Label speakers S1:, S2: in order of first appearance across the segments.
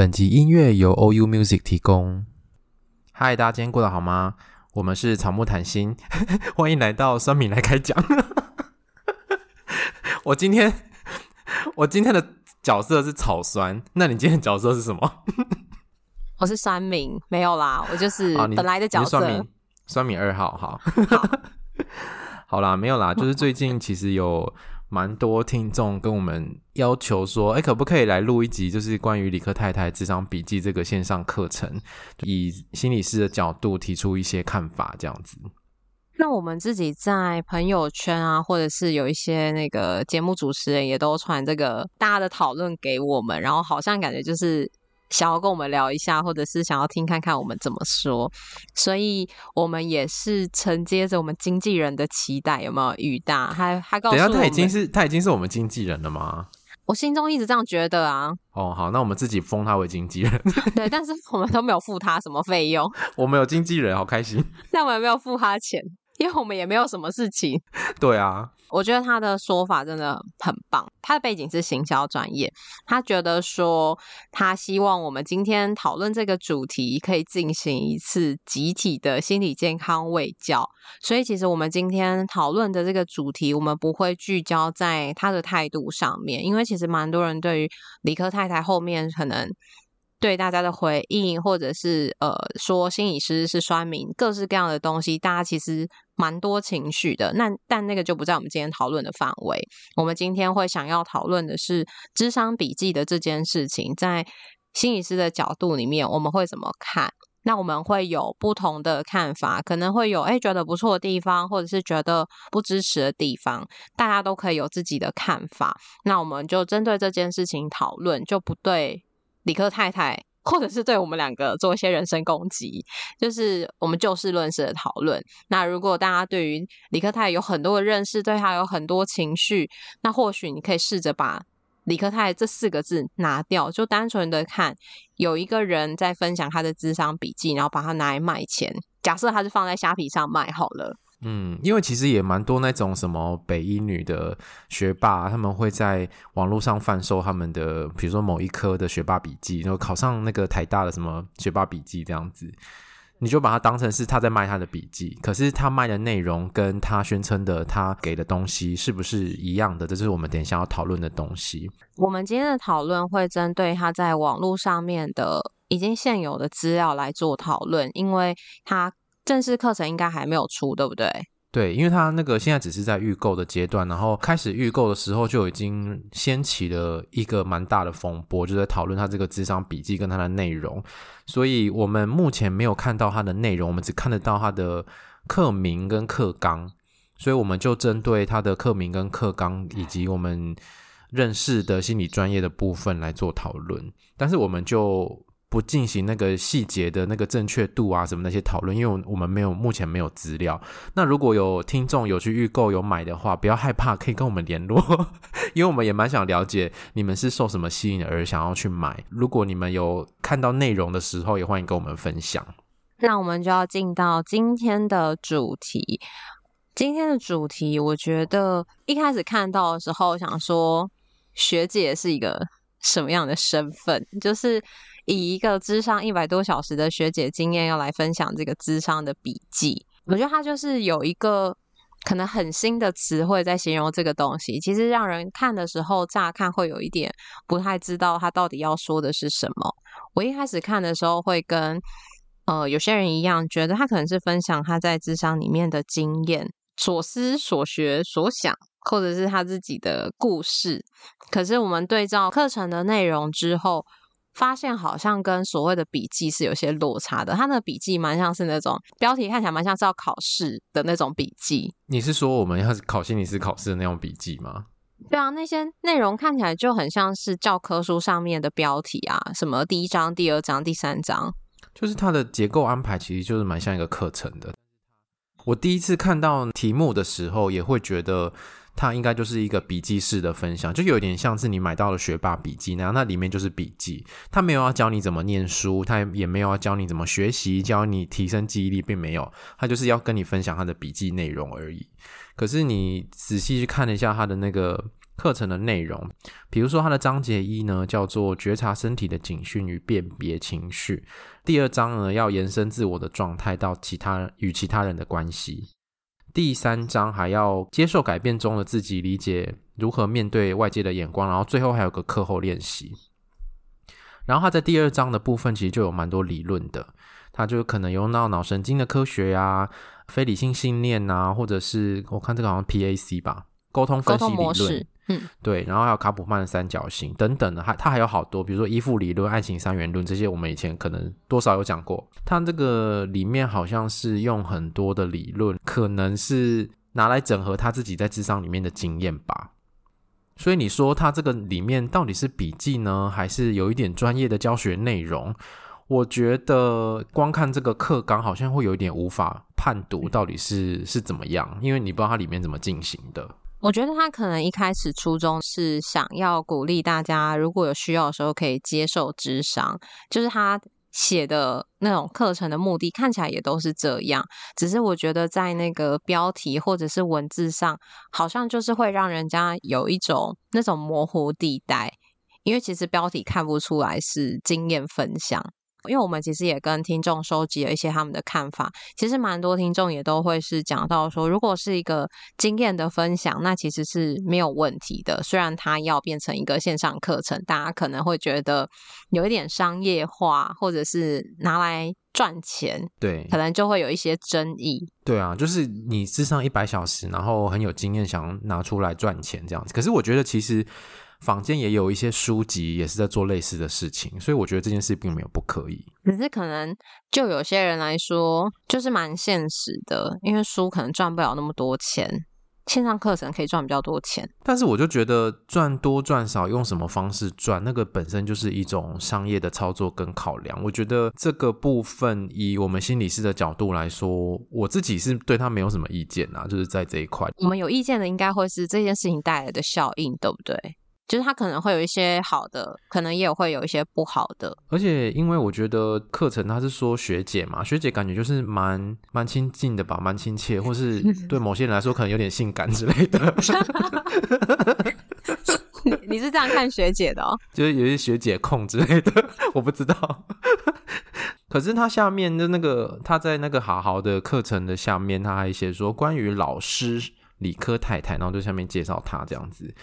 S1: 本集音乐由 OU Music 提供。嗨，大家今天过得好吗？我们是草木谈心，欢迎来到酸敏来开讲。我今天我今天的角色是草酸，那你今天的角色是什么？
S2: 我是酸敏，没有啦，我就是本来的角色。
S1: 酸敏，酸敏二号，好，好，好啦，没有啦，就是最近其实有。蛮多听众跟我们要求说，哎，可不可以来录一集，就是关于李克太太智商笔记这个线上课程，以心理师的角度提出一些看法，这样子。
S2: 那我们自己在朋友圈啊，或者是有一些那个节目主持人也都传这个大家的讨论给我们，然后好像感觉就是。想要跟我们聊一下，或者是想要听看看我们怎么说，所以我们也是承接着我们经纪人的期待，有没有？雨大还还告诉我们，
S1: 等下他已经是他已经是我们经纪人了吗？
S2: 我心中一直这样觉得啊。
S1: 哦，好，那我们自己封他为经纪人。
S2: 对，但是我们都没有付他什么费用。
S1: 我们有经纪人，好开心。
S2: 但我们没有付他钱，因为我们也没有什么事情。
S1: 对啊。
S2: 我觉得他的说法真的很棒。他的背景是行销专业，他觉得说他希望我们今天讨论这个主题可以进行一次集体的心理健康卫教。所以，其实我们今天讨论的这个主题，我们不会聚焦在他的态度上面，因为其实蛮多人对于理科太太后面可能。对大家的回应，或者是呃说心理师是酸民，各式各样的东西，大家其实蛮多情绪的。那但那个就不在我们今天讨论的范围。我们今天会想要讨论的是智商笔记的这件事情，在心理师的角度里面，我们会怎么看？那我们会有不同的看法，可能会有诶觉得不错的地方，或者是觉得不支持的地方，大家都可以有自己的看法。那我们就针对这件事情讨论，就不对。理科太太，或者是对我们两个做一些人身攻击，就是我们就事论事的讨论。那如果大家对于理科太太有很多的认识，对他有很多情绪，那或许你可以试着把理科太太这四个字拿掉，就单纯的看有一个人在分享他的智商笔记，然后把它拿来卖钱。假设他是放在虾皮上卖好了。
S1: 嗯，因为其实也蛮多那种什么北一女的学霸，他们会在网络上贩售他们的，比如说某一科的学霸笔记，然后考上那个台大的什么学霸笔记这样子，你就把它当成是他在卖他的笔记，可是他卖的内容跟他宣称的他给的东西是不是一样的？这是我们等一下要讨论的东西。
S2: 我们今天的讨论会针对他在网络上面的已经现有的资料来做讨论，因为他。正式课程应该还没有出，对不对？
S1: 对，因为他那个现在只是在预购的阶段，然后开始预购的时候就已经掀起了一个蛮大的风波，就在讨论他这个智商笔记跟他的内容。所以我们目前没有看到他的内容，我们只看得到他的课名跟课纲，所以我们就针对他的课名跟课纲以及我们认识的心理专业的部分来做讨论，但是我们就。不进行那个细节的那个正确度啊什么那些讨论，因为我们没有目前没有资料。那如果有听众有去预购有买的话，不要害怕，可以跟我们联络，因为我们也蛮想了解你们是受什么吸引而想要去买。如果你们有看到内容的时候，也欢迎跟我们分享。
S2: 那我们就要进到今天的主题。今天的主题，我觉得一开始看到的时候，想说学姐是一个什么样的身份，就是。以一个智商一百多小时的学姐经验要来分享这个智商的笔记，我觉得他就是有一个可能很新的词汇在形容这个东西，其实让人看的时候，乍看会有一点不太知道他到底要说的是什么。我一开始看的时候，会跟呃有些人一样，觉得他可能是分享他在智商里面的经验、所思所学所想，或者是他自己的故事。可是我们对照课程的内容之后，发现好像跟所谓的笔记是有些落差的。他的笔记蛮像是那种标题看起来蛮像是要考试的那种笔记。
S1: 你是说我们要考心理师考试的那种笔记吗？
S2: 对啊，那些内容看起来就很像是教科书上面的标题啊，什么第一章、第二章、第三章，
S1: 就是它的结构安排其实就是蛮像一个课程的。我第一次看到题目的时候，也会觉得。它应该就是一个笔记式的分享，就有点像是你买到了学霸笔记那样，那里面就是笔记，它没有要教你怎么念书，它也没有要教你怎么学习，教你提升记忆力，并没有，它就是要跟你分享它的笔记内容而已。可是你仔细去看了一下它的那个课程的内容，比如说它的章节一呢，叫做觉察身体的警讯与辨别情绪，第二章呢要延伸自我的状态到其他与其他人的关系。第三章还要接受改变中的自己，理解如何面对外界的眼光，然后最后还有个课后练习。然后他在第二章的部分其实就有蛮多理论的，他就可能用到脑神经的科学呀、非理性信念呐、或者是我看这个好像 PAC 吧，沟通分析理论。嗯，对，然后还有卡普曼的三角形等等的，还它还有好多，比如说依附理论、爱情三元论这些，我们以前可能多少有讲过。它这个里面好像是用很多的理论，可能是拿来整合他自己在智商里面的经验吧。所以你说他这个里面到底是笔记呢，还是有一点专业的教学内容？我觉得光看这个课纲好像会有一点无法判读到底是是怎么样，因为你不知道它里面怎么进行的。
S2: 我觉得他可能一开始初衷是想要鼓励大家，如果有需要的时候可以接受智商，就是他写的那种课程的目的看起来也都是这样。只是我觉得在那个标题或者是文字上，好像就是会让人家有一种那种模糊地带，因为其实标题看不出来是经验分享。因为我们其实也跟听众收集了一些他们的看法，其实蛮多听众也都会是讲到说，如果是一个经验的分享，那其实是没有问题的。虽然它要变成一个线上课程，大家可能会觉得有一点商业化，或者是拿来赚钱，
S1: 对，
S2: 可能就会有一些争议。
S1: 对啊，就是你咨商一百小时，然后很有经验，想拿出来赚钱这样子。可是我觉得其实。坊间也有一些书籍也是在做类似的事情，所以我觉得这件事并没有不可以。
S2: 只是可能就有些人来说，就是蛮现实的，因为书可能赚不了那么多钱，线上课程可以赚比较多钱。
S1: 但是我就觉得赚多赚少，用什么方式赚，那个本身就是一种商业的操作跟考量。我觉得这个部分以我们心理师的角度来说，我自己是对他没有什么意见啊，就是在这一块。
S2: 我们有意见的应该会是这件事情带来的效应，对不对？就是他可能会有一些好的，可能也有会有一些不好的。
S1: 而且，因为我觉得课程他是说学姐嘛，学姐感觉就是蛮蛮亲近的吧，蛮亲切，或是 对某些人来说可能有点性感之类的。
S2: 你你是这样看学姐的哦？
S1: 就是有些学姐控之类的，我不知道。可是他下面的那个，他在那个好好的课程的下面，他还写说关于老师理科太太，然后就下面介绍他这样子。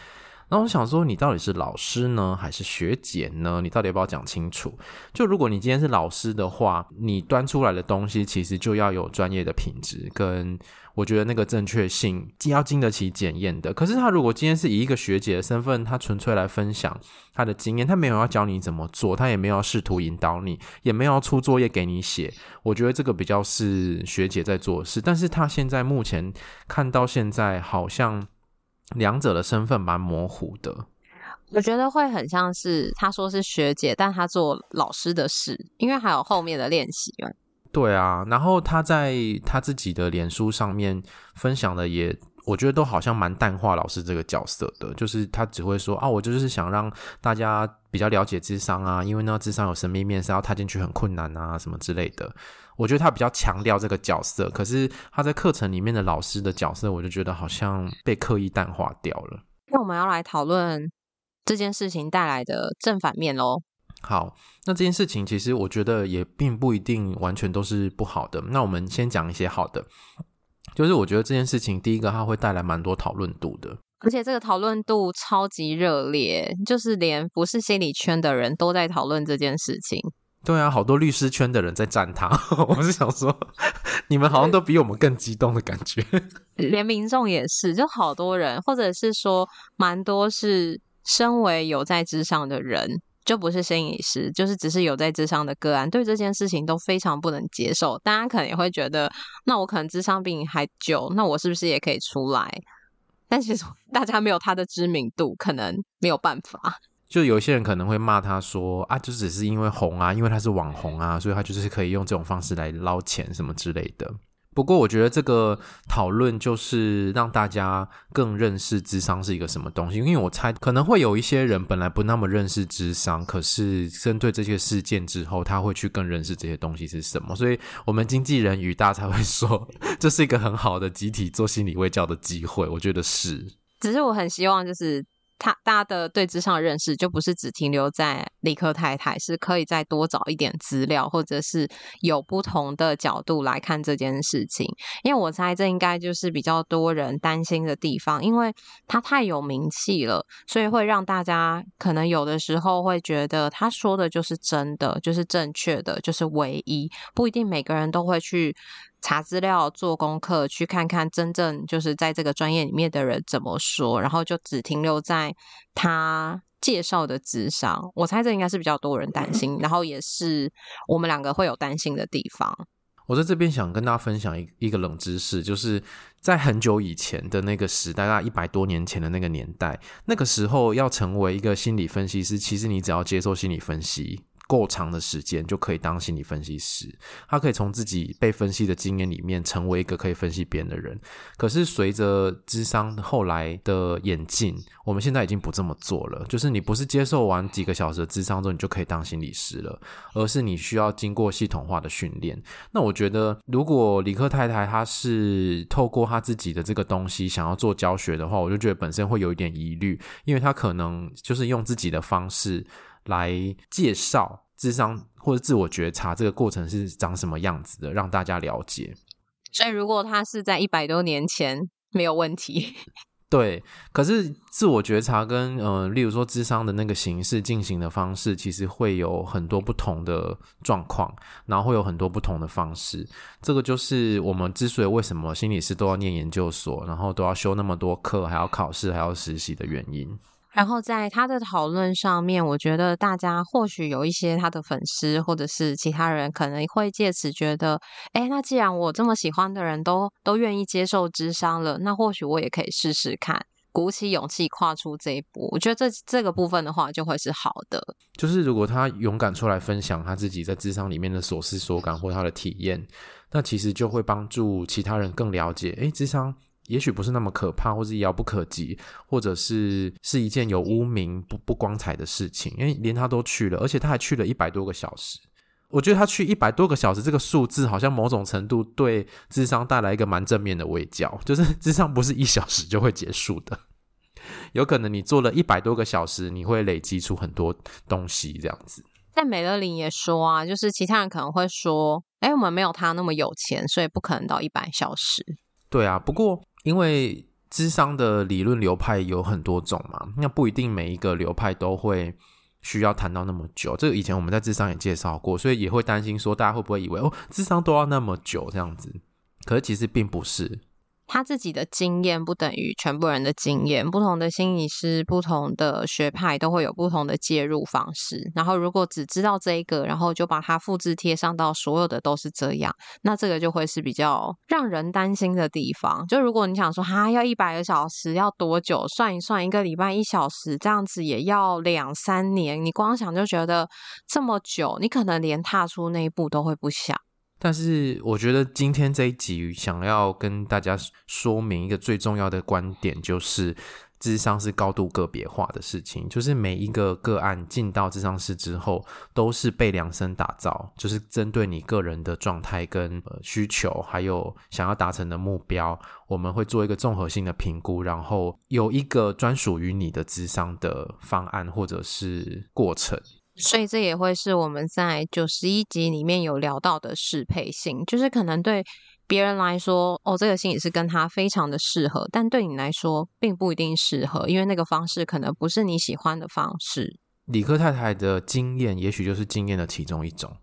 S1: 然后我想说，你到底是老师呢，还是学姐呢？你到底要不要讲清楚？就如果你今天是老师的话，你端出来的东西其实就要有专业的品质，跟我觉得那个正确性，要经得起检验的。可是他如果今天是以一个学姐的身份，他纯粹来分享他的经验，他没有要教你怎么做，他也没有要试图引导你，也没有要出作业给你写。我觉得这个比较是学姐在做事，但是他现在目前看到现在好像。两者的身份蛮模糊的，
S2: 我觉得会很像是他说是学姐，但他做老师的事，因为还有后面的练习
S1: 啊。对啊，然后他在他自己的脸书上面分享的也，我觉得都好像蛮淡化老师这个角色的，就是他只会说啊，我就是想让大家比较了解智商啊，因为呢，智商有神秘面，是要踏进去很困难啊，什么之类的。我觉得他比较强调这个角色，可是他在课程里面的老师的角色，我就觉得好像被刻意淡化掉了。
S2: 那我们要来讨论这件事情带来的正反面喽。
S1: 好，那这件事情其实我觉得也并不一定完全都是不好的。那我们先讲一些好的。就是我觉得这件事情，第一个它会带来蛮多讨论度的，
S2: 而且这个讨论度超级热烈，就是连不是心理圈的人都在讨论这件事情。
S1: 对啊，好多律师圈的人在赞他。我是想说，你们好像都比我们更激动的感觉。
S2: 连民众也是，就好多人，或者是说，蛮多是身为有在咨商的人，就不是心理师，就是只是有在咨商的个案，对这件事情都非常不能接受。大家可能也会觉得，那我可能智商比你还久，那我是不是也可以出来？但其实大家没有他的知名度，可能没有办法。
S1: 就有些人可能会骂他说啊，就只是因为红啊，因为他是网红啊，所以他就是可以用这种方式来捞钱什么之类的。不过我觉得这个讨论就是让大家更认识智商是一个什么东西，因为我猜可能会有一些人本来不那么认识智商，可是针对这些事件之后，他会去更认识这些东西是什么。所以我们经纪人与大才会说，这是一个很好的集体做心理卫教的机会。我觉得是，
S2: 只是我很希望就是。他大家的对咨商的认识就不是只停留在理科太太，是可以再多找一点资料，或者是有不同的角度来看这件事情。因为我猜这应该就是比较多人担心的地方，因为他太有名气了，所以会让大家可能有的时候会觉得他说的就是真的，就是正确的，就是唯一，不一定每个人都会去。查资料、做功课，去看看真正就是在这个专业里面的人怎么说，然后就只停留在他介绍的咨商。我猜这应该是比较多人担心，然后也是我们两个会有担心的地方。
S1: 我在这边想跟大家分享一一个冷知识，就是在很久以前的那个时代，大概一百多年前的那个年代，那个时候要成为一个心理分析师，其实你只要接受心理分析。够长的时间就可以当心理分析师，他可以从自己被分析的经验里面成为一个可以分析别人的人。可是随着智商后来的演进，我们现在已经不这么做了。就是你不是接受完几个小时的智商之后，你就可以当心理师了，而是你需要经过系统化的训练。那我觉得，如果理科太太她是透过她自己的这个东西想要做教学的话，我就觉得本身会有一点疑虑，因为她可能就是用自己的方式。来介绍智商或者自我觉察这个过程是长什么样子的，让大家了解。
S2: 所以，如果他是在一百多年前，没有问题。
S1: 对，可是自我觉察跟呃，例如说智商的那个形式进行的方式，其实会有很多不同的状况，然后会有很多不同的方式。这个就是我们之所以为什么心理师都要念研究所，然后都要修那么多课，还要考试，还要实习的原因。
S2: 然后在他的讨论上面，我觉得大家或许有一些他的粉丝或者是其他人，可能会借此觉得，哎，那既然我这么喜欢的人都都愿意接受智商了，那或许我也可以试试看，鼓起勇气跨出这一步。我觉得这这个部分的话，就会是好的。
S1: 就是如果他勇敢出来分享他自己在智商里面的所思所感或他的体验，那其实就会帮助其他人更了解，哎，智商。也许不是那么可怕，或是遥不可及，或者是是一件有污名、不不光彩的事情。因为连他都去了，而且他还去了一百多个小时。我觉得他去一百多个小时这个数字，好像某种程度对智商带来一个蛮正面的卫教，就是智商不是一小时就会结束的，有可能你做了一百多个小时，你会累积出很多东西，这样子。
S2: 但美乐林也说啊，就是其他人可能会说，哎，我们没有他那么有钱，所以不可能到一百小时。
S1: 对啊，不过。因为智商的理论流派有很多种嘛，那不一定每一个流派都会需要谈到那么久。这个以前我们在智商也介绍过，所以也会担心说大家会不会以为哦，智商都要那么久这样子？可是其实并不是。
S2: 他自己的经验不等于全部人的经验，不同的心理师、不同的学派都会有不同的介入方式。然后，如果只知道这一个，然后就把它复制贴上到所有的都是这样，那这个就会是比较让人担心的地方。就如果你想说，哈，要一百个小时要多久？算一算，一个礼拜一小时，这样子也要两三年。你光想就觉得这么久，你可能连踏出那一步都会不想。
S1: 但是我觉得今天这一集想要跟大家说明一个最重要的观点，就是智商是高度个别化的事情，就是每一个个案进到智商室之后，都是被量身打造，就是针对你个人的状态跟需求，还有想要达成的目标，我们会做一个综合性的评估，然后有一个专属于你的智商的方案或者是过程。
S2: 所以这也会是我们在九十一集里面有聊到的适配性，就是可能对别人来说，哦，这个心理是跟他非常的适合，但对你来说并不一定适合，因为那个方式可能不是你喜欢的方式。
S1: 理科太太的经验，也许就是经验的其中一种。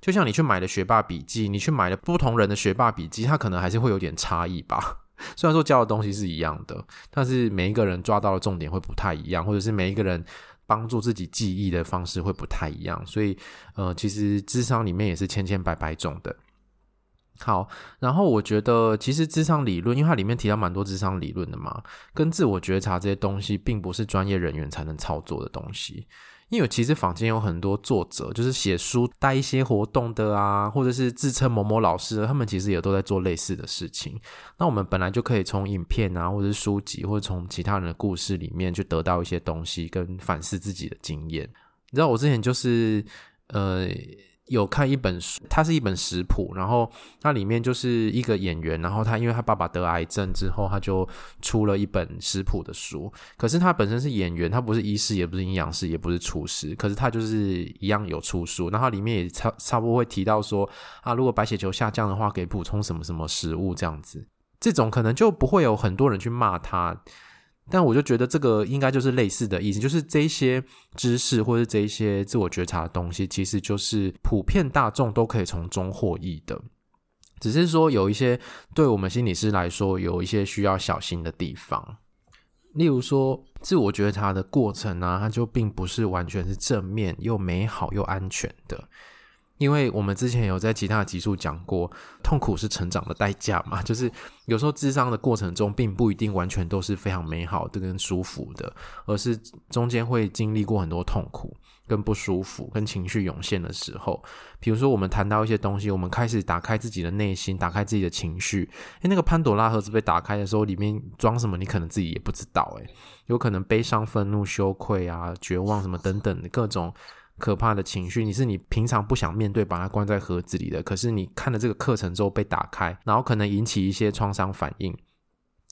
S1: 就像你去买了学霸笔记，你去买了不同人的学霸笔记，它可能还是会有点差异吧。虽然说教的东西是一样的，但是每一个人抓到的重点会不太一样，或者是每一个人帮助自己记忆的方式会不太一样。所以，呃，其实智商里面也是千千百百种的。好，然后我觉得其实智商理论，因为它里面提到蛮多智商理论的嘛，跟自我觉察这些东西，并不是专业人员才能操作的东西。因为其实坊间有很多作者，就是写书带一些活动的啊，或者是自称某某老师，他们其实也都在做类似的事情。那我们本来就可以从影片啊，或者是书籍，或者从其他人的故事里面去得到一些东西，跟反思自己的经验。你知道，我之前就是呃。有看一本书，它是一本食谱，然后它里面就是一个演员，然后他因为他爸爸得癌症之后，他就出了一本食谱的书。可是他本身是演员，他不是医师，也不是营养师，也不是厨师，可是他就是一样有出书。然后里面也差差不多会提到说啊，如果白血球下降的话，可以补充什么什么食物这样子。这种可能就不会有很多人去骂他。但我就觉得这个应该就是类似的意思，就是这些知识或者这一些自我觉察的东西，其实就是普遍大众都可以从中获益的。只是说有一些对我们心理师来说，有一些需要小心的地方。例如说，自我觉察的过程呢，它就并不是完全是正面又美好又安全的。因为我们之前有在其他的集数讲过，痛苦是成长的代价嘛，就是有时候智商的过程中，并不一定完全都是非常美好的跟舒服的，而是中间会经历过很多痛苦、跟不舒服、跟情绪涌现的时候。比如说，我们谈到一些东西，我们开始打开自己的内心，打开自己的情绪。诶，那个潘朵拉盒子被打开的时候，里面装什么，你可能自己也不知道。诶，有可能悲伤、愤怒、羞愧啊、绝望什么等等的各种。可怕的情绪，你是你平常不想面对，把它关在盒子里的。可是你看了这个课程之后被打开，然后可能引起一些创伤反应。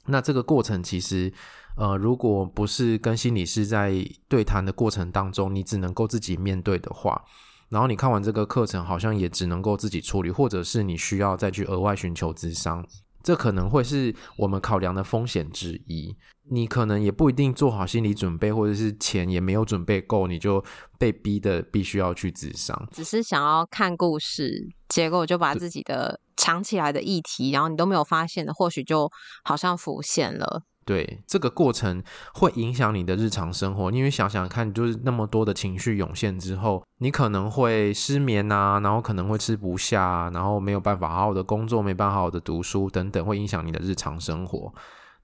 S1: 那这个过程其实，呃，如果不是跟心理师在对谈的过程当中，你只能够自己面对的话，然后你看完这个课程，好像也只能够自己处理，或者是你需要再去额外寻求咨商。这可能会是我们考量的风险之一。你可能也不一定做好心理准备，或者是钱也没有准备够，你就被逼的必须要去自商。
S2: 只是想要看故事，结果就把自己的藏起来的议题，然后你都没有发现的，或许就好像浮现了。
S1: 对，这个过程会影响你的日常生活，因为想想看，就是那么多的情绪涌现之后，你可能会失眠啊，然后可能会吃不下啊，然后没有办法好好的工作，没办法好好的读书等等，会影响你的日常生活。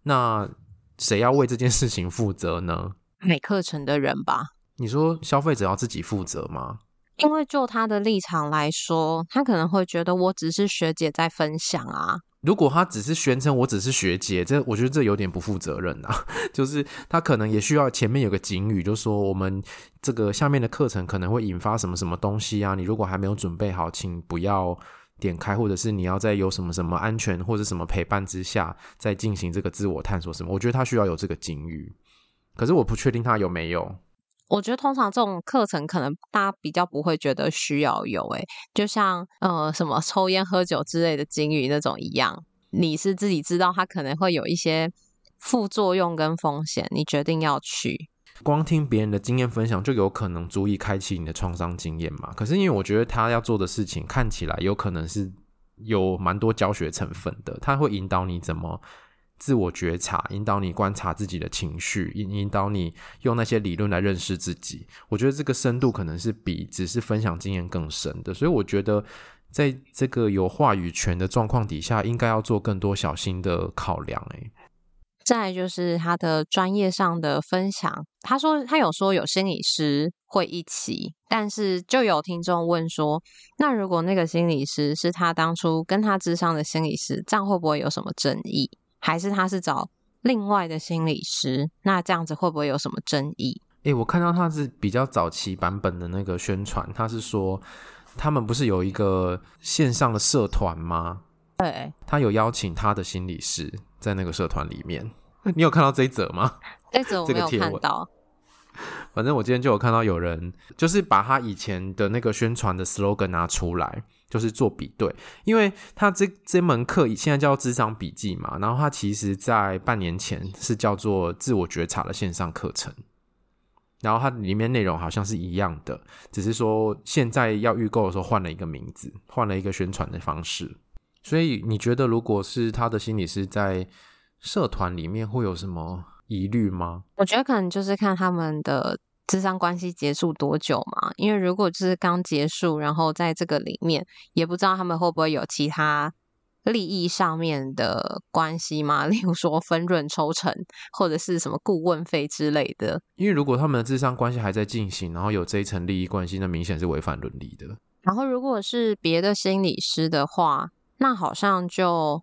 S1: 那谁要为这件事情负责呢？
S2: 买课程的人吧。
S1: 你说消费者要自己负责吗？
S2: 因为就他的立场来说，他可能会觉得我只是学姐在分享啊。
S1: 如果他只是宣称我只是学姐，这我觉得这有点不负责任啊。就是他可能也需要前面有个警语，就说我们这个下面的课程可能会引发什么什么东西啊。你如果还没有准备好，请不要点开，或者是你要在有什么什么安全或者什么陪伴之下再进行这个自我探索什么。我觉得他需要有这个警语，可是我不确定他有没有。
S2: 我觉得通常这种课程可能大家比较不会觉得需要有，诶，就像呃什么抽烟喝酒之类的警语那种一样，你是自己知道它可能会有一些副作用跟风险，你决定要去。
S1: 光听别人的经验分享就有可能足以开启你的创伤经验嘛？可是因为我觉得他要做的事情看起来有可能是有蛮多教学成分的，他会引导你怎么。自我觉察，引导你观察自己的情绪，引引导你用那些理论来认识自己。我觉得这个深度可能是比只是分享经验更深的。所以我觉得，在这个有话语权的状况底下，应该要做更多小心的考量。诶，
S2: 再就是他的专业上的分享。他说他有说有心理师会一起，但是就有听众问说，那如果那个心理师是他当初跟他咨商的心理师，这样会不会有什么争议？还是他是找另外的心理师，那这样子会不会有什么争议？
S1: 诶、我看到他是比较早期版本的那个宣传，他是说他们不是有一个线上的社团吗？
S2: 对，
S1: 他有邀请他的心理师在那个社团里面。你有看到这一则吗？
S2: 这则我 没有看到。
S1: 反正我今天就有看到有人，就是把他以前的那个宣传的 slogan 拿出来，就是做比对。因为他这这门课现在叫智商笔记嘛，然后他其实在半年前是叫做自我觉察的线上课程，然后它里面内容好像是一样的，只是说现在要预购的时候换了一个名字，换了一个宣传的方式。所以你觉得，如果是他的心理师在社团里面，会有什么疑虑吗？
S2: 我觉得可能就是看他们的智商关系结束多久嘛。因为如果就是刚结束，然后在这个里面，也不知道他们会不会有其他利益上面的关系嘛，例如说分润抽成，或者是什么顾问费之类的。
S1: 因为如果他们的智商关系还在进行，然后有这一层利益关系，那明显是违反伦理的。
S2: 然后如果是别的心理师的话，那好像就。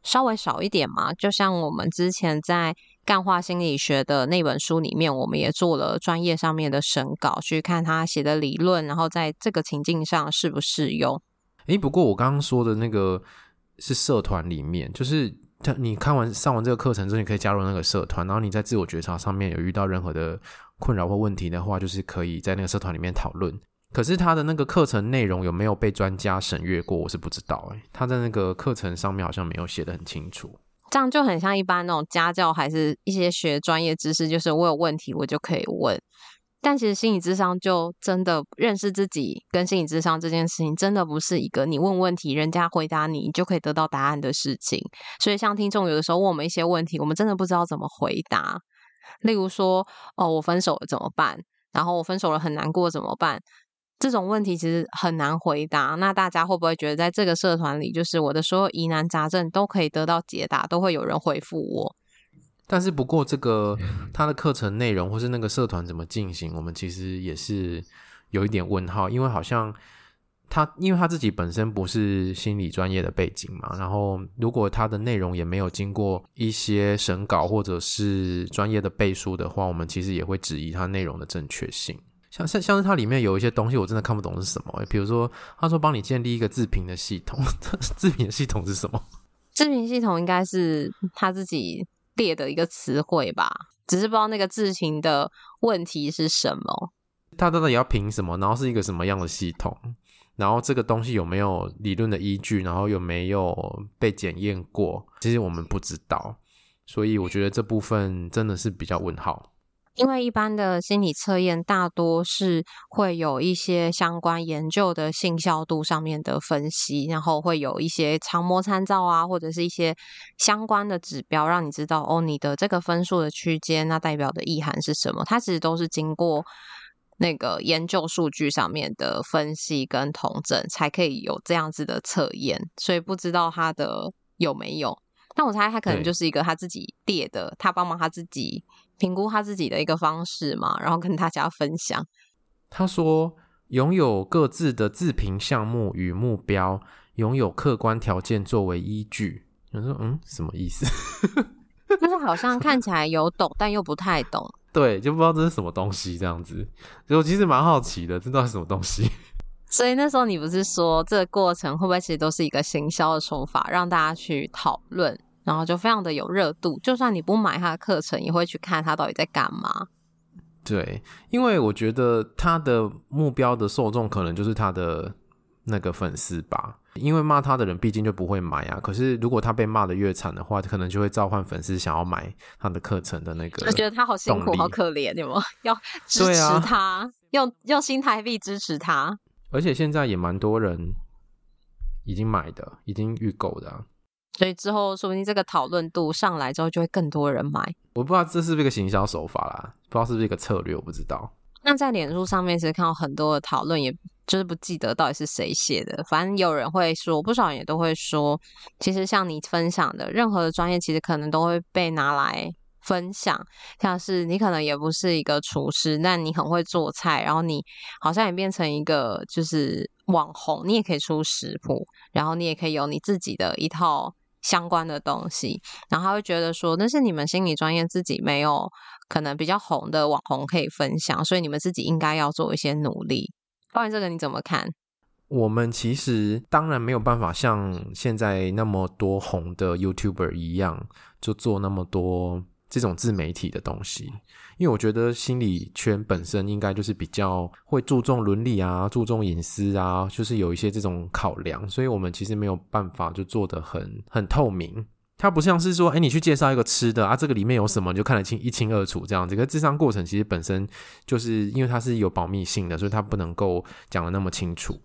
S2: 稍微少一点嘛，就像我们之前在干化心理学的那本书里面，我们也做了专业上面的审稿，去看他写的理论，然后在这个情境上适不适用。
S1: 诶，不过我刚刚说的那个是社团里面，就是他你看完上完这个课程之后，你可以加入那个社团，然后你在自我觉察上面有遇到任何的困扰或问题的话，就是可以在那个社团里面讨论。可是他的那个课程内容有没有被专家审阅过？我是不知道哎，他在那个课程上面好像没有写得很清楚。
S2: 这样就很像一般那种家教，还是一些学专业知识，就是我有问题我就可以问。但其实心理智商就真的认识自己跟心理智商这件事情，真的不是一个你问问题，人家回答，你就可以得到答案的事情。所以像听众有的时候问我们一些问题，我们真的不知道怎么回答。例如说，哦，我分手了怎么办？然后我分手了很难过怎么办？这种问题其实很难回答，那大家会不会觉得在这个社团里，就是我的所有疑难杂症都可以得到解答，都会有人回复我？
S1: 但是不过这个他的课程内容或是那个社团怎么进行，我们其实也是有一点问号，因为好像他因为他自己本身不是心理专业的背景嘛，然后如果他的内容也没有经过一些审稿或者是专业的背书的话，我们其实也会质疑他内容的正确性。像像像是它里面有一些东西，我真的看不懂是什么。比如说，他说帮你建立一个自评的系统，自评的系统是什么？
S2: 自评系统应该是他自己列的一个词汇吧，只是不知道那个自评的问题是什么。
S1: 他到底要评什么？然后是一个什么样的系统？然后这个东西有没有理论的依据？然后有没有被检验过？其实我们不知道，所以我觉得这部分真的是比较问号。
S2: 因为一般的心理测验大多是会有一些相关研究的性效度上面的分析，然后会有一些常模参照啊，或者是一些相关的指标，让你知道哦，你的这个分数的区间，那代表的意涵是什么？它其实都是经过那个研究数据上面的分析跟统整，才可以有这样子的测验。所以不知道它的有没有，但我猜他可能就是一个他自己列的，他帮忙他自己。评估他自己的一个方式嘛，然后跟大家分享。
S1: 他说，拥有各自的自评项目与目标，拥有客观条件作为依据。我说，嗯，什么意思？
S2: 就是好像看起来有懂，但又不太懂。
S1: 对，就不知道这是什么东西这样子。所以我其实蛮好奇的，这到底是什么东西？
S2: 所以那时候你不是说，这个过程会不会其实都是一个行销的手法，让大家去讨论？然后就非常的有热度，就算你不买他的课程，也会去看他到底在干嘛。
S1: 对，因为我觉得他的目标的受众可能就是他的那个粉丝吧，因为骂他的人毕竟就不会买啊。可是如果他被骂的越惨的话，可能就会召唤粉丝想要买他的课程的那个。
S2: 我觉得他好辛苦，好可怜，有没有？要支持他，啊、用用新台币支持他。
S1: 而且现在也蛮多人已经买的，已经预购的、啊。
S2: 所以之后，说不定这个讨论度上来之后，就会更多人买。
S1: 我不知道这是不是一个行销手法啦，不知道是不是一个策略，我不知道。
S2: 那在脸书上面，其实看到很多的讨论，也就是不记得到底是谁写的。反正有人会说，不少人也都会说，其实像你分享的任何的专业，其实可能都会被拿来分享。像是你可能也不是一个厨师，但你很会做菜，然后你好像也变成一个就是网红，你也可以出食谱，然后你也可以有你自己的一套。相关的东西，然后他会觉得说，那是你们心理专业自己没有可能比较红的网红可以分享，所以你们自己应该要做一些努力。关于这个你怎么看？
S1: 我们其实当然没有办法像现在那么多红的 YouTuber 一样，就做那么多这种自媒体的东西，因为我觉得心理圈本身应该就是比较会注重伦理啊，注重隐私啊，就是有一些这种考量，所以我们其实没有办法就做得很很透明。它不像是说，哎，你去介绍一个吃的啊，这个里面有什么，你就看得清一清二楚这样子。可是咨商过程其实本身就是因为它是有保密性的，所以它不能够讲得那么清楚。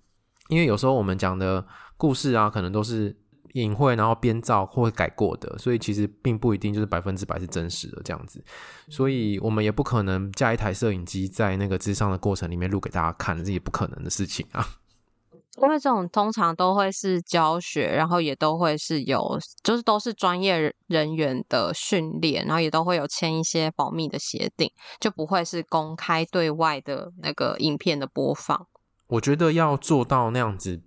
S1: 因为有时候我们讲的故事啊，可能都是隐晦，然后编造或改过的，所以其实并不一定就是百分之百是真实的这样子。所以我们也不可能架一台摄影机在那个咨商的过程里面录给大家看，这也不可能的事情啊。
S2: 因为这种通常都会是教学，然后也都会是有，就是都是专业人员的训练，然后也都会有签一些保密的协定，就不会是公开对外的那个影片的播放。
S1: 我觉得要做到那样子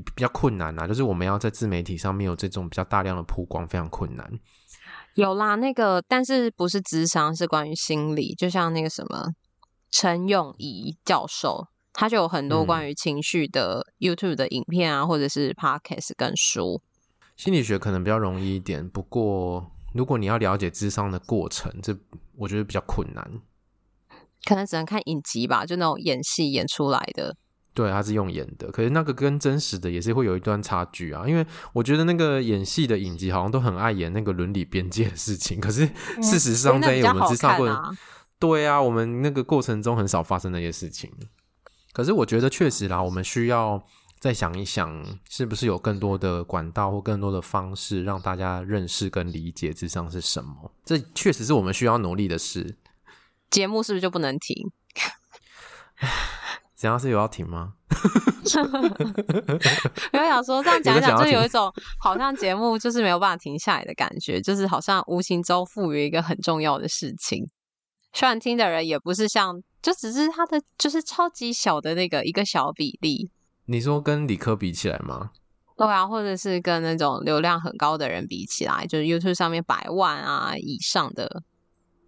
S1: 比较困难啊，就是我们要在自媒体上面有这种比较大量的曝光，非常困难。
S2: 有啦，那个但是不是智商，是关于心理，就像那个什么陈永仪教授。他就有很多关于情绪的 YouTube 的影片啊，嗯、或者是 Podcast 跟书。
S1: 心理学可能比较容易一点，不过如果你要了解智商的过程，这我觉得比较困难。
S2: 可能只能看影集吧，就那种演戏演出来的。
S1: 对，他是用演的，可是那个跟真实的也是会有一段差距啊。因为我觉得那个演戏的影集好像都很爱演那个伦理边界的事情，可是事实上在我们之上过程，嗯啊、对啊，我们那个过程中很少发生那些事情。可是我觉得确实啦，我们需要再想一想，是不是有更多的管道或更多的方式，让大家认识跟理解咨商是什么？这确实是我们需要努力的事。
S2: 节目是不是就不能停？
S1: 怎样是有要停吗？
S2: 没有想说这样讲讲，就有一种好像节目就是没有办法停下来的感觉，就是好像无形中赋予一个很重要的事情。虽然听的人也不是像，就只是他的就是超级小的那个一个小比例。
S1: 你说跟理科比起来吗？
S2: 对啊，或者是跟那种流量很高的人比起来，就是 YouTube 上面百万啊以上的。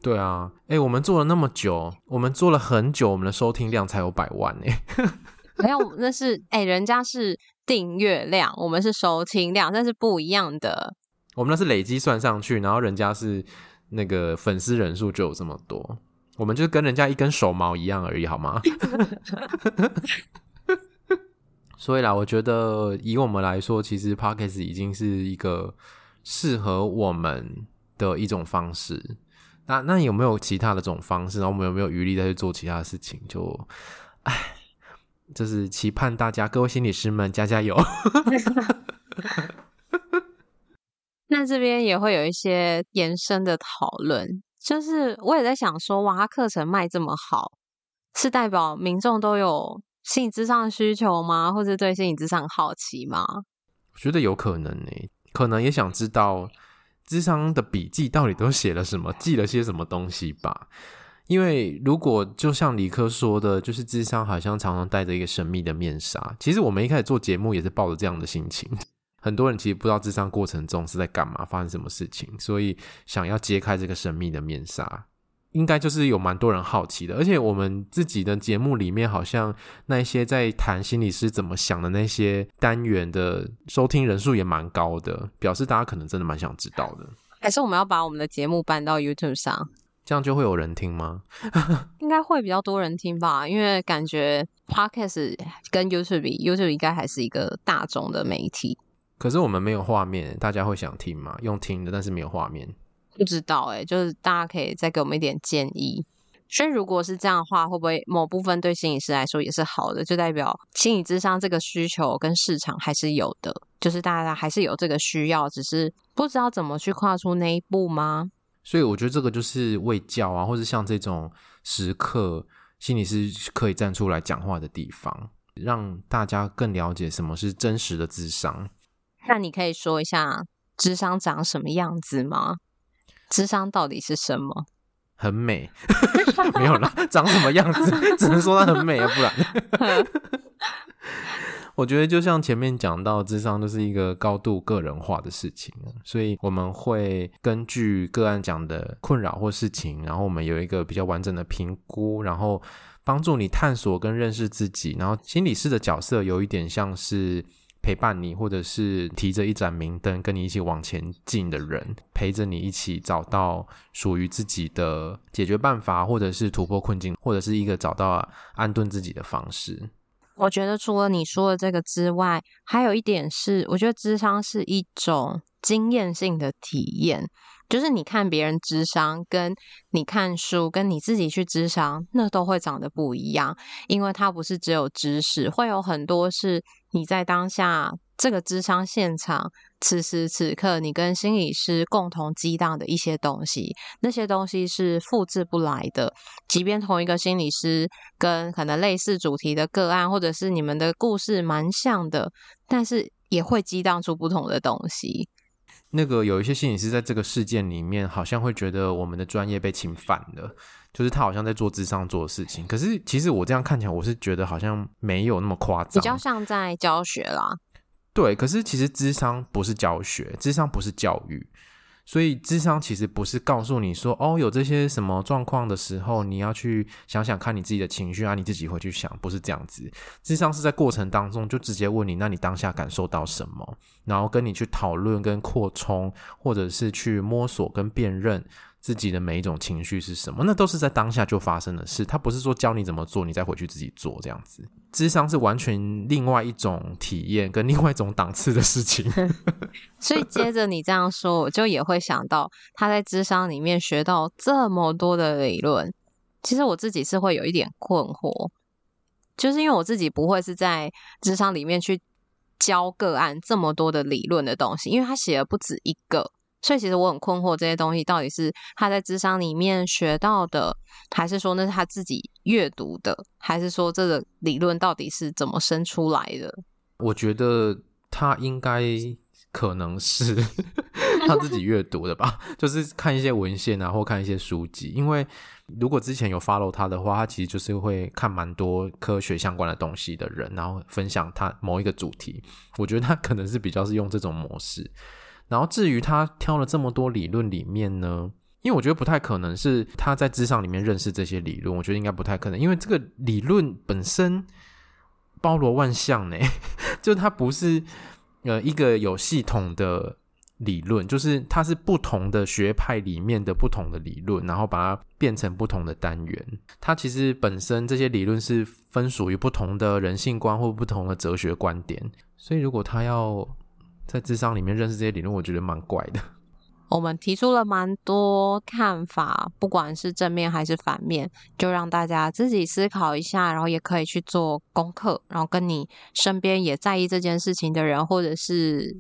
S1: 对啊，哎、欸，我们做了那么久，我们做了很久，我们的收听量才有百万哎。
S2: 没有，那是哎、欸，人家是订阅量，我们是收听量，那是不一样的。
S1: 我们那是累积算上去，然后人家是。那个粉丝人数就有这么多，我们就跟人家一根手毛一样而已，好吗？所以啦，我觉得以我们来说，其实 Podcast 已经是一个适合我们的一种方式。那那有没有其他的这种方式？然后我们有没有余力再去做其他的事情？就，哎，就是期盼大家各位心理师们加加油。
S2: 那这边也会有一些延伸的讨论，就是我也在想说，哇，他课程卖这么好，是代表民众都有心理咨商的需求吗？或者对心理咨商好奇吗？
S1: 我觉得有可能呢，可能也想知道智商的笔记到底都写了什么，记了些什么东西吧。因为如果就像李科说的，就是智商好像常常戴着一个神秘的面纱。其实我们一开始做节目也是抱着这样的心情。很多人其实不知道智商过程中是在干嘛，发生什么事情，所以想要揭开这个神秘的面纱，应该就是有蛮多人好奇的。而且我们自己的节目里面，好像那些在谈心理师怎么想的那些单元的收听人数也蛮高的，表示大家可能真的蛮想知道的。
S2: 还是我们要把我们的节目搬到 YouTube 上，
S1: 这样就会有人听吗？
S2: 应该会比较多人听吧，因为感觉 Podcast 跟 YouTube 比，YouTube 应该还是一个大众的媒体。
S1: 可是我们没有画面，大家会想听吗？用听的，但是没有画面，
S2: 不知道哎、欸。就是大家可以再给我们一点建议。所以如果是这样的话，会不会某部分对心理师来说也是好的？就代表心理智商这个需求跟市场还是有的，就是大家还是有这个需要，只是不知道怎么去跨出那一步吗？
S1: 所以我觉得这个就是为教啊，或者像这种时刻，心理师可以站出来讲话的地方，让大家更了解什么是真实的智商。
S2: 那你可以说一下智商长什么样子吗？智商到底是什么？
S1: 很美，没有啦，长什么样子？只能说它很美，不然。我觉得就像前面讲到，智商就是一个高度个人化的事情，所以我们会根据个案讲的困扰或事情，然后我们有一个比较完整的评估，然后帮助你探索跟认识自己。然后心理师的角色有一点像是。陪伴你，或者是提着一盏明灯跟你一起往前进的人，陪着你一起找到属于自己的解决办法，或者是突破困境，或者是一个找到安顿自己的方式。
S2: 我觉得除了你说的这个之外，还有一点是，我觉得智商是一种经验性的体验。就是你看别人智商，跟你看书，跟你自己去智商，那都会长得不一样，因为它不是只有知识，会有很多是你在当下这个咨商现场，此时此刻你跟心理师共同激荡的一些东西，那些东西是复制不来的。即便同一个心理师跟可能类似主题的个案，或者是你们的故事蛮像的，但是也会激荡出不同的东西。
S1: 那个有一些心理师在这个事件里面，好像会觉得我们的专业被侵犯了，就是他好像在做智商做的事情。可是其实我这样看起来，我是觉得好像没有那么夸张，
S2: 比较像在教学啦。
S1: 对，可是其实智商不是教学，智商不是教育。所以，智商其实不是告诉你说，哦，有这些什么状况的时候，你要去想想看你自己的情绪啊，你自己会去想，不是这样子。智商是在过程当中就直接问你，那你当下感受到什么，然后跟你去讨论、跟扩充，或者是去摸索跟辨认。自己的每一种情绪是什么？那都是在当下就发生的事。他不是说教你怎么做，你再回去自己做这样子。智商是完全另外一种体验，跟另外一种档次的事情。
S2: 所以接着你这样说，我就也会想到他在智商里面学到这么多的理论。其实我自己是会有一点困惑，就是因为我自己不会是在智商里面去教个案这么多的理论的东西，因为他写了不止一个。所以其实我很困惑，这些东西到底是他在智商里面学到的，还是说那是他自己阅读的，还是说这个理论到底是怎么生出来的？
S1: 我觉得他应该可能是 他自己阅读的吧，就是看一些文献啊，或看一些书籍。因为如果之前有 follow 他的话，他其实就是会看蛮多科学相关的东西的人，然后分享他某一个主题。我觉得他可能是比较是用这种模式。然后至于他挑了这么多理论里面呢，因为我觉得不太可能是他在咨商里面认识这些理论，我觉得应该不太可能，因为这个理论本身包罗万象呢，就它不是呃一个有系统的理论，就是它是不同的学派里面的不同的理论，然后把它变成不同的单元。它其实本身这些理论是分属于不同的人性观或不同的哲学观点，所以如果他要在智商里面认识这些理论，我觉得蛮怪的。
S2: 我们提出了蛮多看法，不管是正面还是反面，就让大家自己思考一下，然后也可以去做功课，然后跟你身边也在意这件事情的人，或者是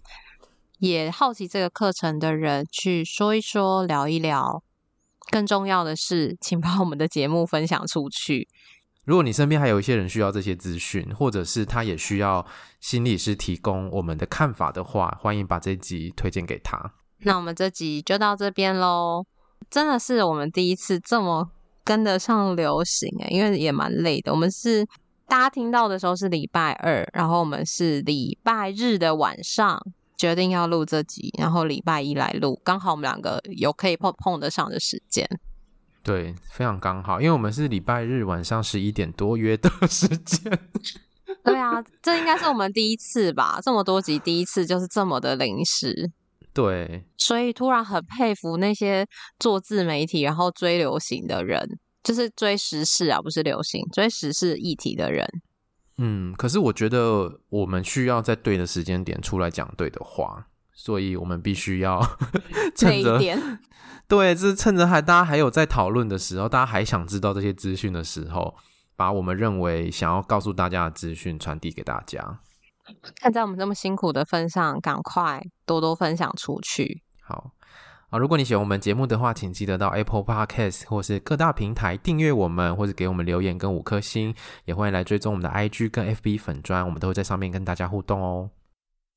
S2: 也好奇这个课程的人，去说一说、聊一聊。更重要的是，请把我们的节目分享出去。
S1: 如果你身边还有一些人需要这些资讯，或者是他也需要心理师提供我们的看法的话，欢迎把这集推荐给他。
S2: 那我们这集就到这边喽。真的是我们第一次这么跟得上流行诶，因为也蛮累的。我们是大家听到的时候是礼拜二，然后我们是礼拜日的晚上决定要录这集，然后礼拜一来录，刚好我们两个有可以碰碰得上的时间。
S1: 对，非常刚好，因为我们是礼拜日晚上十一点多约的 时间。
S2: 对啊，这应该是我们第一次吧？这么多集第一次就是这么的临时。
S1: 对，
S2: 所以突然很佩服那些做自媒体然后追流行的人，就是追时事啊，不是流行，追时事议题的人。
S1: 嗯，可是我觉得我们需要在对的时间点出来讲对的话，所以我们必须要趁着。对，这是趁着还大家还有在讨论的时候，大家还想知道这些资讯的时候，把我们认为想要告诉大家的资讯传递给大家。
S2: 看在我们这么辛苦的份上，赶快多多分享出去。
S1: 好啊，如果你喜欢我们节目的话，请记得到 Apple Podcast 或是各大平台订阅我们，或者给我们留言跟五颗星，也欢迎来追踪我们的 IG 跟 FB 粉砖，我们都会在上面跟大家互动哦。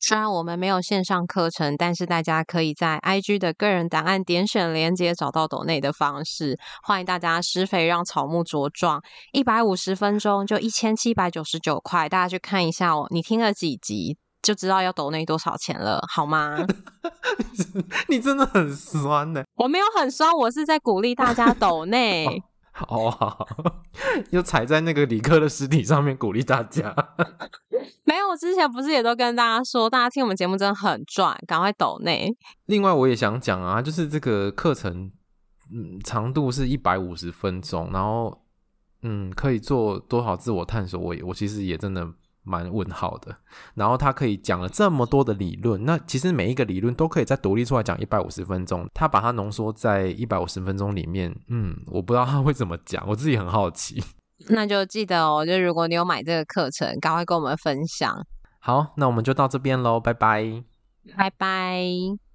S2: 虽然我们没有线上课程，但是大家可以在 IG 的个人档案点选连接找到抖内的方式。欢迎大家施肥让草木茁壮，一百五十分钟就一千七百九十九块，大家去看一下哦。你听了几集就知道要抖内多少钱了，好吗？
S1: 你真的很酸呢。
S2: 我没有很酸，我是在鼓励大家抖内。
S1: 好好，又踩在那个理科的尸体上面鼓励大家。
S2: 没有，我之前不是也都跟大家说，大家听我们节目真的很赚，赶快抖内。
S1: 另外，我也想讲啊，就是这个课程，嗯，长度是一百五十分钟，然后，嗯，可以做多少自我探索？我我其实也真的。蛮问号的，然后他可以讲了这么多的理论，那其实每一个理论都可以再独立出来讲一百五十分钟，他把它浓缩在一百五十分钟里面，嗯，我不知道他会怎么讲，我自己很好奇。
S2: 那就记得哦，就如果你有买这个课程，赶快跟我们分享。
S1: 好，那我们就到这边喽，拜拜，
S2: 拜拜。